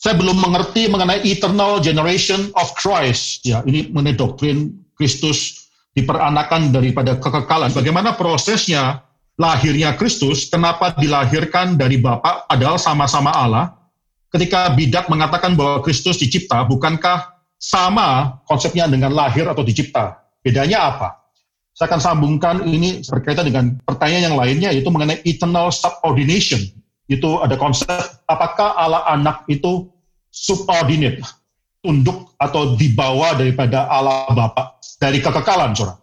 saya belum mengerti mengenai eternal generation of Christ. Ya, ini mengenai doktrin Kristus diperanakan daripada kekekalan. Bagaimana prosesnya lahirnya Kristus? Kenapa dilahirkan dari Bapa padahal sama-sama Allah? Ketika bidak mengatakan bahwa Kristus dicipta, bukankah sama konsepnya dengan lahir atau dicipta? Bedanya apa? Saya akan sambungkan ini berkaitan dengan pertanyaan yang lainnya, yaitu mengenai eternal subordination. Itu ada konsep apakah Allah anak itu subordinate, tunduk atau dibawa daripada Allah Bapa dari kekekalan, saudara.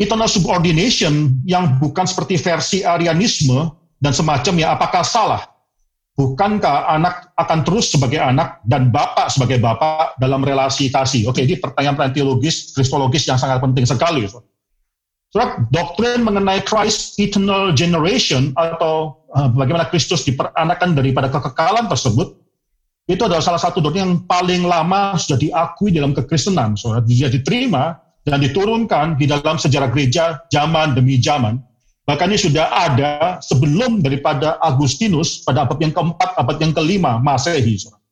Eternal subordination yang bukan seperti versi Arianisme dan semacamnya, apakah salah? Bukankah anak akan terus sebagai anak dan bapak sebagai bapak dalam relasi kasih? Oke, ini pertanyaan-pertanyaan teologis, kristologis yang sangat penting sekali. Surat doktrin mengenai Christ eternal generation atau bagaimana Kristus diperanakan daripada kekekalan tersebut, itu adalah salah satu doktrin yang paling lama sudah diakui dalam kekristenan. So, dia diterima dan diturunkan di dalam sejarah gereja zaman demi zaman Bahkan ini sudah ada sebelum daripada Agustinus pada abad yang keempat, abad yang kelima Masehi. Saudara.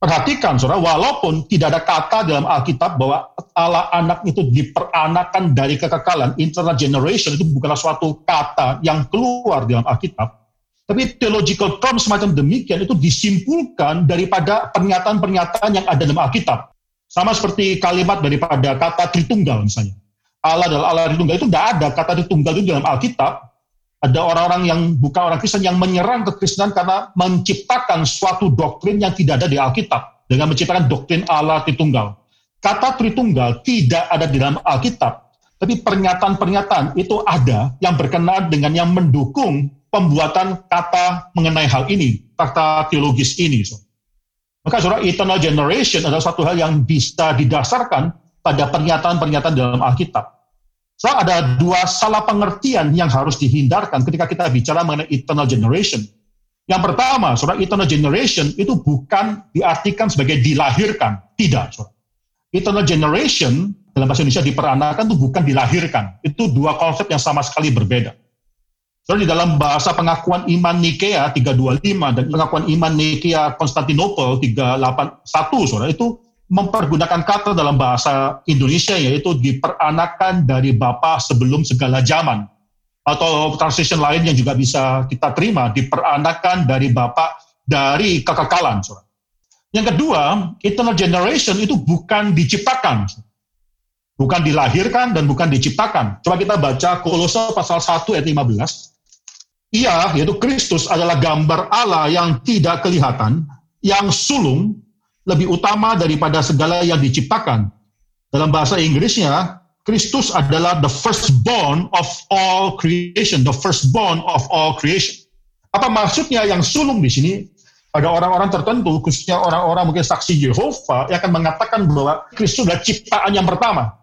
Perhatikan, saudara, walaupun tidak ada kata dalam Alkitab bahwa Allah anak itu diperanakan dari kekekalan, internal generation itu bukanlah suatu kata yang keluar dalam Alkitab, tapi theological term semacam demikian itu disimpulkan daripada pernyataan-pernyataan yang ada dalam Alkitab. Sama seperti kalimat daripada kata Tritunggal misalnya. Allah adalah Allah Tritunggal itu tidak ada kata Tritunggal itu dalam Alkitab. Ada orang-orang yang bukan orang Kristen yang menyerang kekristenan karena menciptakan suatu doktrin yang tidak ada di Alkitab dengan menciptakan doktrin Allah Tritunggal. Kata Tritunggal tidak ada di dalam Alkitab, tapi pernyataan-pernyataan itu ada yang berkenaan dengan yang mendukung pembuatan kata mengenai hal ini, kata teologis ini. Maka saudara, eternal generation adalah satu hal yang bisa didasarkan pada pernyataan-pernyataan dalam Alkitab. So, ada dua salah pengertian yang harus dihindarkan ketika kita bicara mengenai eternal generation. Yang pertama, saudara, eternal generation itu bukan diartikan sebagai dilahirkan. Tidak, saudara. Eternal generation dalam bahasa Indonesia diperanakan itu bukan dilahirkan. Itu dua konsep yang sama sekali berbeda. Saudara, di dalam bahasa pengakuan iman Nikea 325 dan pengakuan iman Nikea Konstantinopel 381, saudara, itu mempergunakan kata dalam bahasa Indonesia yaitu diperanakan dari Bapa sebelum segala zaman. Atau translation lain yang juga bisa kita terima, diperanakan dari Bapa dari kekekalan. Yang kedua, eternal generation itu bukan diciptakan. Bukan dilahirkan dan bukan diciptakan. Coba kita baca Kolose pasal 1 ayat 15. Ia, yaitu Kristus adalah gambar Allah yang tidak kelihatan, yang sulung, lebih utama daripada segala yang diciptakan. Dalam bahasa Inggrisnya, Kristus adalah the firstborn of all creation, the firstborn of all creation. Apa maksudnya yang sulung di sini? Ada orang-orang tertentu, khususnya orang-orang mungkin saksi Yehova, yang akan mengatakan bahwa Kristus adalah ciptaan yang pertama.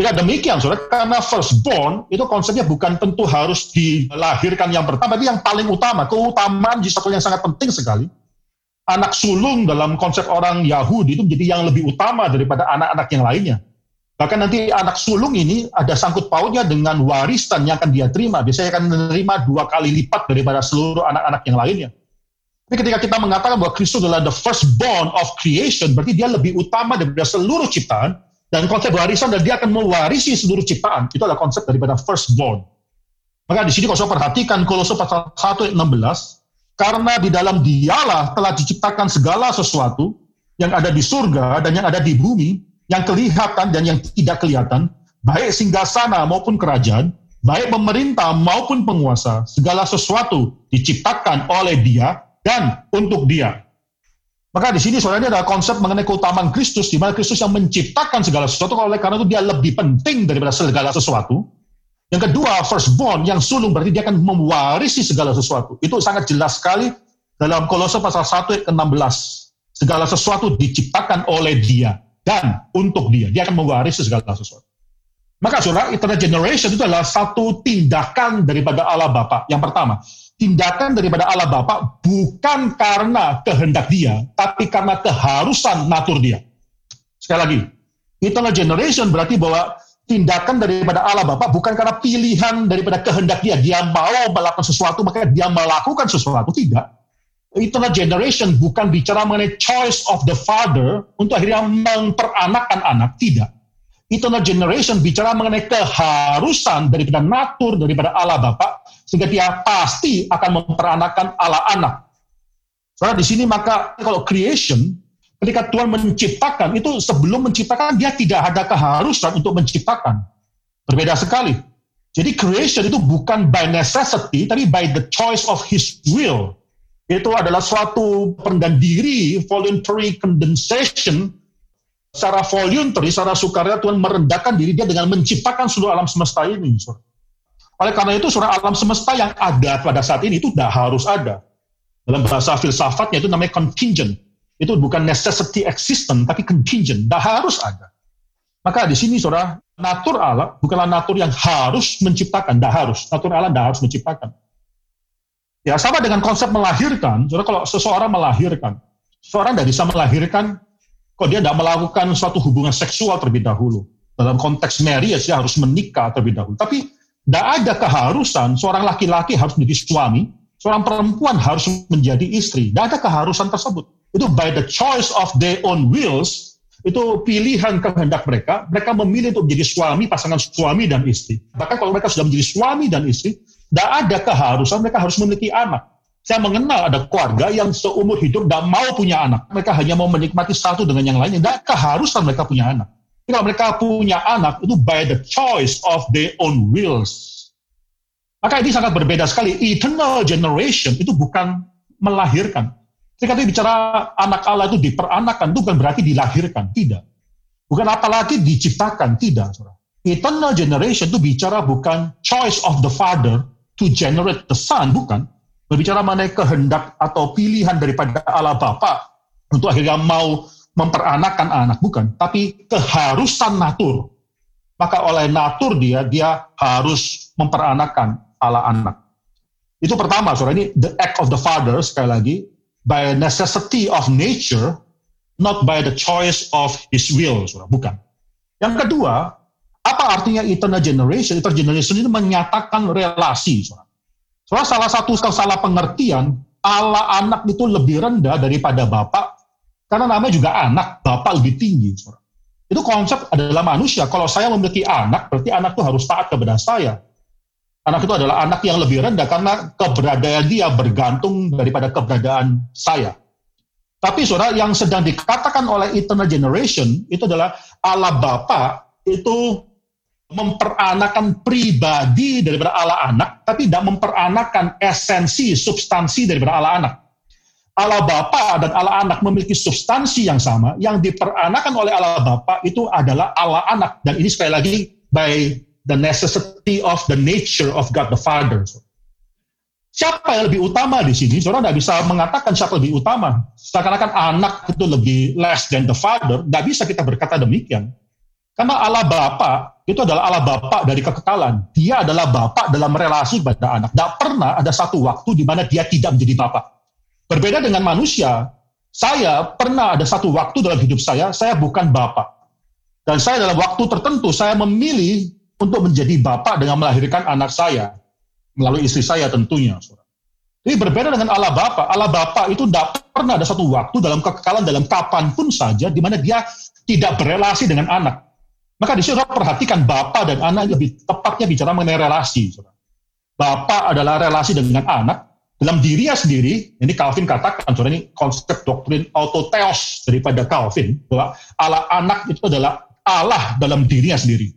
Tidak demikian, saudara, karena firstborn itu konsepnya bukan tentu harus dilahirkan yang pertama, tapi yang paling utama. Keutamaan satu yang sangat penting sekali anak sulung dalam konsep orang Yahudi itu menjadi yang lebih utama daripada anak-anak yang lainnya. Bahkan nanti anak sulung ini ada sangkut pautnya dengan warisan yang akan dia terima. Biasanya akan menerima dua kali lipat daripada seluruh anak-anak yang lainnya. Tapi ketika kita mengatakan bahwa Kristus adalah the firstborn of creation, berarti dia lebih utama daripada seluruh ciptaan, dan konsep warisan dan dia akan mewarisi seluruh ciptaan. Itu adalah konsep daripada firstborn. Maka di sini kalau saya perhatikan Kolose pasal 1 ayat 16, karena di dalam dialah telah diciptakan segala sesuatu yang ada di surga dan yang ada di bumi, yang kelihatan dan yang tidak kelihatan, baik singgah sana maupun kerajaan, baik pemerintah maupun penguasa, segala sesuatu diciptakan oleh dia dan untuk dia. Maka di sini saudara ada konsep mengenai keutamaan Kristus, di mana Kristus yang menciptakan segala sesuatu, oleh karena itu dia lebih penting daripada segala sesuatu, yang kedua, firstborn yang sulung berarti dia akan mewarisi segala sesuatu. Itu sangat jelas sekali dalam Kolose pasal 1 ayat ke-16. Segala sesuatu diciptakan oleh dia dan untuk dia. Dia akan mewarisi segala sesuatu. Maka saudara, eternal generation itu adalah satu tindakan daripada Allah Bapa. Yang pertama, tindakan daripada Allah Bapa bukan karena kehendak dia, tapi karena keharusan natur dia. Sekali lagi, eternal generation berarti bahwa tindakan daripada Allah Bapa bukan karena pilihan daripada kehendak dia. Dia mau melakukan sesuatu, maka dia melakukan sesuatu. Tidak. Eternal generation bukan bicara mengenai choice of the father untuk akhirnya memperanakan anak, tidak. Eternal generation bicara mengenai keharusan daripada natur, daripada Allah Bapa, sehingga dia pasti akan memperanakan Allah anak. Soalnya di sini maka kalau creation, ketika Tuhan menciptakan, itu sebelum menciptakan dia tidak ada keharusan untuk menciptakan. Berbeda sekali. Jadi creation itu bukan by necessity, tapi by the choice of his will itu adalah suatu pengendalian diri, voluntary condensation, secara voluntary, secara sukarela Tuhan merendahkan diri dia dengan menciptakan seluruh alam semesta ini. Oleh karena itu, surah alam semesta yang ada pada saat ini itu tidak harus ada. Dalam bahasa filsafatnya itu namanya contingent. Itu bukan necessity existent, tapi contingent. Tidak harus ada. Maka di sini, saudara, natur Allah bukanlah natur yang harus menciptakan. Tidak harus. Natur Allah tidak harus menciptakan. Ya sama dengan konsep melahirkan. Jadi kalau seseorang melahirkan, seorang tidak bisa melahirkan kalau dia tidak melakukan suatu hubungan seksual terlebih dahulu. Dalam konteks marriage dia harus menikah terlebih dahulu. Tapi tidak ada keharusan seorang laki-laki harus menjadi suami, seorang perempuan harus menjadi istri. Tidak ada keharusan tersebut. Itu by the choice of their own wills, itu pilihan kehendak mereka, mereka memilih untuk menjadi suami, pasangan suami dan istri. Bahkan kalau mereka sudah menjadi suami dan istri, tidak ada keharusan mereka harus memiliki anak. Saya mengenal ada keluarga yang seumur hidup tidak mau punya anak. Mereka hanya mau menikmati satu dengan yang lainnya. Tidak keharusan mereka punya anak. Kalau mereka punya anak, itu by the choice of their own wills. Maka ini sangat berbeda sekali. Eternal generation itu bukan melahirkan. Ketika kita bicara anak Allah itu diperanakan, itu bukan berarti dilahirkan. Tidak. Bukan apalagi diciptakan. Tidak. Eternal generation itu bicara bukan choice of the father, to generate the son, bukan. Berbicara mengenai kehendak atau pilihan daripada Allah Bapa untuk akhirnya mau memperanakan anak, bukan. Tapi keharusan natur. Maka oleh natur dia, dia harus memperanakan Allah anak. Itu pertama, saudara. Ini the act of the father, sekali lagi. By necessity of nature, not by the choice of his will, saudara. Bukan. Yang kedua, apa artinya eternal generation? Eternal generation itu menyatakan relasi. Soalnya salah satu salah pengertian, Allah anak itu lebih rendah daripada Bapak, karena namanya juga anak, Bapak lebih tinggi. Itu konsep adalah manusia. Kalau saya memiliki anak, berarti anak itu harus taat kepada saya. Anak itu adalah anak yang lebih rendah karena keberadaan dia bergantung daripada keberadaan saya. Tapi saudara, yang sedang dikatakan oleh eternal generation itu adalah Allah Bapa itu memperanakan pribadi daripada Allah anak, tapi tidak memperanakan esensi, substansi daripada Allah anak. Allah Bapa dan Allah anak memiliki substansi yang sama, yang diperanakan oleh Allah Bapa itu adalah Allah anak. Dan ini sekali lagi, by the necessity of the nature of God the Father. Siapa yang lebih utama di sini? Saudara tidak bisa mengatakan siapa lebih utama. Seakan-akan anak itu lebih less than the father. Tidak bisa kita berkata demikian. Karena Allah Bapa itu adalah Allah Bapa dari kekekalan. Dia adalah Bapa dalam relasi pada anak. Tidak pernah ada satu waktu di mana dia tidak menjadi Bapa. Berbeda dengan manusia, saya pernah ada satu waktu dalam hidup saya, saya bukan Bapak. Dan saya dalam waktu tertentu, saya memilih untuk menjadi Bapak dengan melahirkan anak saya. Melalui istri saya tentunya. Ini berbeda dengan Allah Bapa. Allah Bapa itu tidak pernah ada satu waktu dalam kekekalan, dalam kapan pun saja, di mana dia tidak berelasi dengan anak. Maka di sini perhatikan Bapak dan anak lebih tepatnya bicara mengenai relasi. Bapak adalah relasi dengan anak, dalam dirinya sendiri, ini Calvin katakan, ini konsep doktrin autoteos daripada Calvin, bahwa Allah anak itu adalah Allah dalam dirinya sendiri.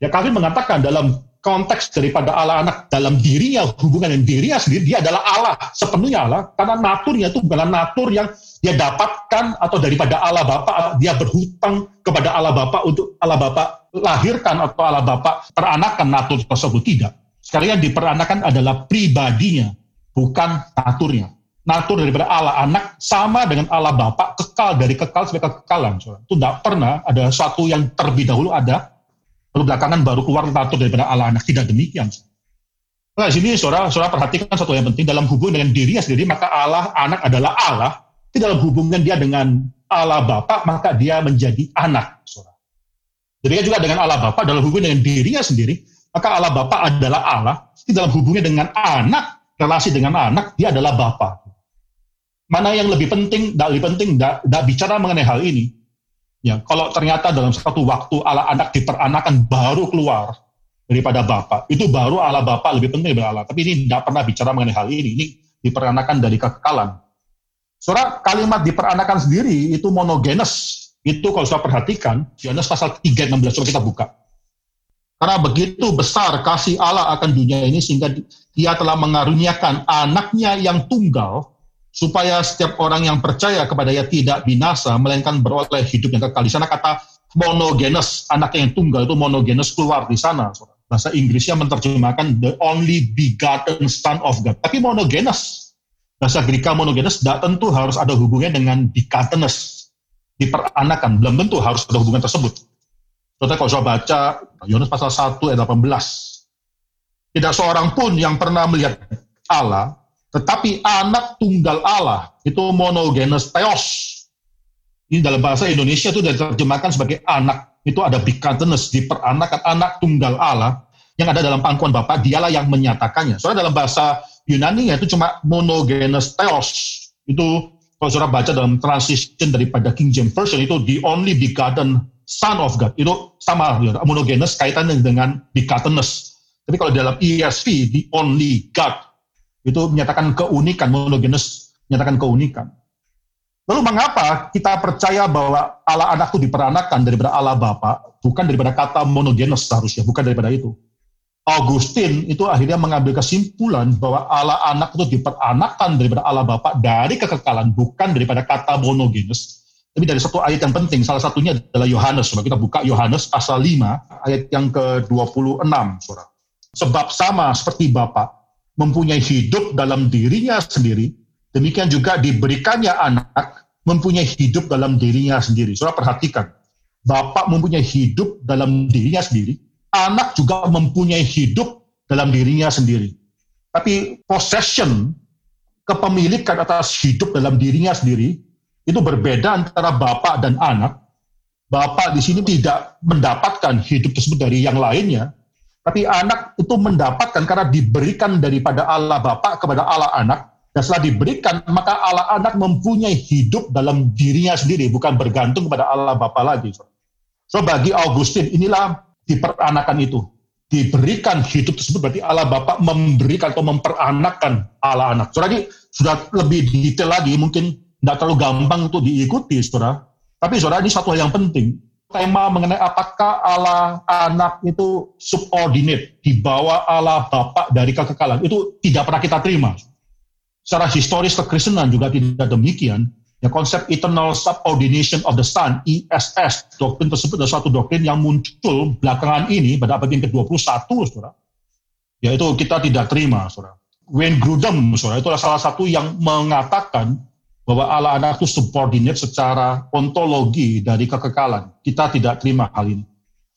Ya Calvin mengatakan dalam konteks daripada Allah anak dalam dirinya, hubungan dengan dirinya sendiri, dia adalah Allah, sepenuhnya Allah, karena naturnya itu bukanlah natur yang dia dapatkan atau daripada Allah Bapa dia berhutang kepada Allah Bapa untuk Allah Bapa lahirkan atau Allah Bapa peranakan natur tersebut tidak. Sekali yang diperanakan adalah pribadinya, bukan naturnya. Natur daripada Allah anak sama dengan Allah Bapa kekal dari kekal sampai kekekalan. Itu tidak pernah ada satu yang terlebih dahulu ada, lalu belakangan baru keluar natur daripada Allah anak. Tidak demikian. Nah, sini saudara, saudara perhatikan satu yang penting dalam hubungan dengan dirinya sendiri, maka Allah anak adalah Allah, di dalam hubungan dia dengan Allah Bapa, maka dia menjadi anak. Saudara. Juga dengan Allah Bapa dalam hubungan dengan dirinya sendiri, maka Allah Bapa adalah Allah. Di dalam hubungan dengan anak, relasi dengan anak, dia adalah Bapa. mana yang lebih penting, tidak lebih penting, tidak bicara mengenai hal ini. Ya, kalau ternyata dalam satu waktu Allah anak diperanakan baru keluar daripada Bapak, itu baru Allah Bapak lebih penting daripada Allah. Tapi ini tidak pernah bicara mengenai hal ini. Ini diperanakan dari kekekalan. Surat kalimat diperanakan sendiri itu monogenes. Itu kalau saya perhatikan, Yohanes pasal 3 16 coba kita buka. Karena begitu besar kasih Allah akan dunia ini sehingga dia telah mengaruniakan anaknya yang tunggal supaya setiap orang yang percaya kepada dia tidak binasa, melainkan beroleh hidup yang kekal. Di sana kata monogenes, anak yang tunggal itu monogenes keluar di sana. Bahasa Inggrisnya menerjemahkan the only begotten son of God. Tapi monogenes, bahasa Greka monogenes tidak tentu harus ada hubungannya dengan begotteness, diperanakan. Belum tentu harus ada hubungan tersebut. Saudara kalau saya baca Yohanes pasal 1 ayat 18, tidak seorang pun yang pernah melihat Allah tetapi anak tunggal Allah itu monogenes theos. Ini dalam bahasa Indonesia itu diterjemahkan sebagai anak. Itu ada begottenness, diperanakan anak tunggal Allah yang ada dalam pangkuan Bapak, dialah yang menyatakannya. Soalnya dalam bahasa Yunani itu cuma monogenes theos. Itu kalau saudara baca dalam transition daripada King James Version itu the only begotten son of God. Itu sama monogenes kaitannya dengan begottenness. Tapi kalau dalam ESV, the only God, itu menyatakan keunikan, monogenes menyatakan keunikan. Lalu mengapa kita percaya bahwa Allah anak itu diperanakan daripada Allah Bapa, bukan daripada kata monogenes seharusnya, bukan daripada itu. Augustin itu akhirnya mengambil kesimpulan bahwa Allah anak itu diperanakan daripada Allah Bapa dari kekekalan, bukan daripada kata monogenes, tapi dari satu ayat yang penting, salah satunya adalah Yohanes. Kita buka Yohanes pasal 5, ayat yang ke-26, saudara. Sebab sama seperti Bapak, mempunyai hidup dalam dirinya sendiri, demikian juga diberikannya anak mempunyai hidup dalam dirinya sendiri. Saudara perhatikan, Bapak mempunyai hidup dalam dirinya sendiri, anak juga mempunyai hidup dalam dirinya sendiri. Tapi possession, kepemilikan atas hidup dalam dirinya sendiri, itu berbeda antara bapak dan anak. Bapak di sini tidak mendapatkan hidup tersebut dari yang lainnya, tapi anak itu mendapatkan karena diberikan daripada Allah Bapa kepada Allah Anak. Dan setelah diberikan, maka Allah Anak mempunyai hidup dalam dirinya sendiri, bukan bergantung kepada Allah Bapa lagi. So bagi Augustin, inilah diperanakan itu. Diberikan hidup tersebut berarti Allah Bapa memberikan atau memperanakan Allah Anak. So lagi sudah lebih detail lagi, mungkin tidak terlalu gampang untuk diikuti, saudara. Tapi saudara ini satu hal yang penting tema mengenai apakah Allah anak itu subordinate di bawah Allah Bapak dari kekekalan itu tidak pernah kita terima. Secara historis kekristenan juga tidak demikian. Ya, konsep eternal subordination of the Son, ISS, doktrin tersebut adalah suatu doktrin yang muncul belakangan ini pada abad yang ke-21, saudara. Yaitu kita tidak terima, saudara. Wayne Grudem, saudara, itu adalah salah satu yang mengatakan bahwa Allah anak itu subordinate secara ontologi dari kekekalan. Kita tidak terima hal ini.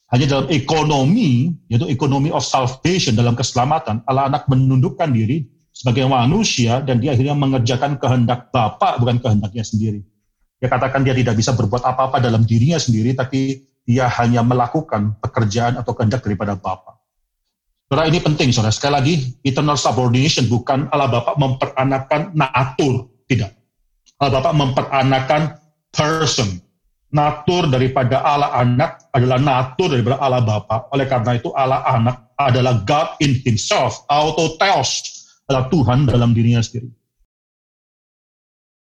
Hanya dalam ekonomi, yaitu ekonomi of salvation, dalam keselamatan, Allah anak menundukkan diri sebagai manusia dan dia akhirnya mengerjakan kehendak Bapak bukan kehendaknya sendiri. Dia katakan dia tidak bisa berbuat apa-apa dalam dirinya sendiri, tapi dia hanya melakukan pekerjaan atau kehendak daripada Bapak. Saudara ini penting, saudara. Sekali lagi, eternal subordination bukan Allah Bapak memperanakan natur, tidak. Bapak memperanakan person. Natur daripada Allah anak adalah natur daripada Allah Bapa. Oleh karena itu Allah anak adalah God in himself, autotheos, adalah Tuhan dalam dirinya sendiri.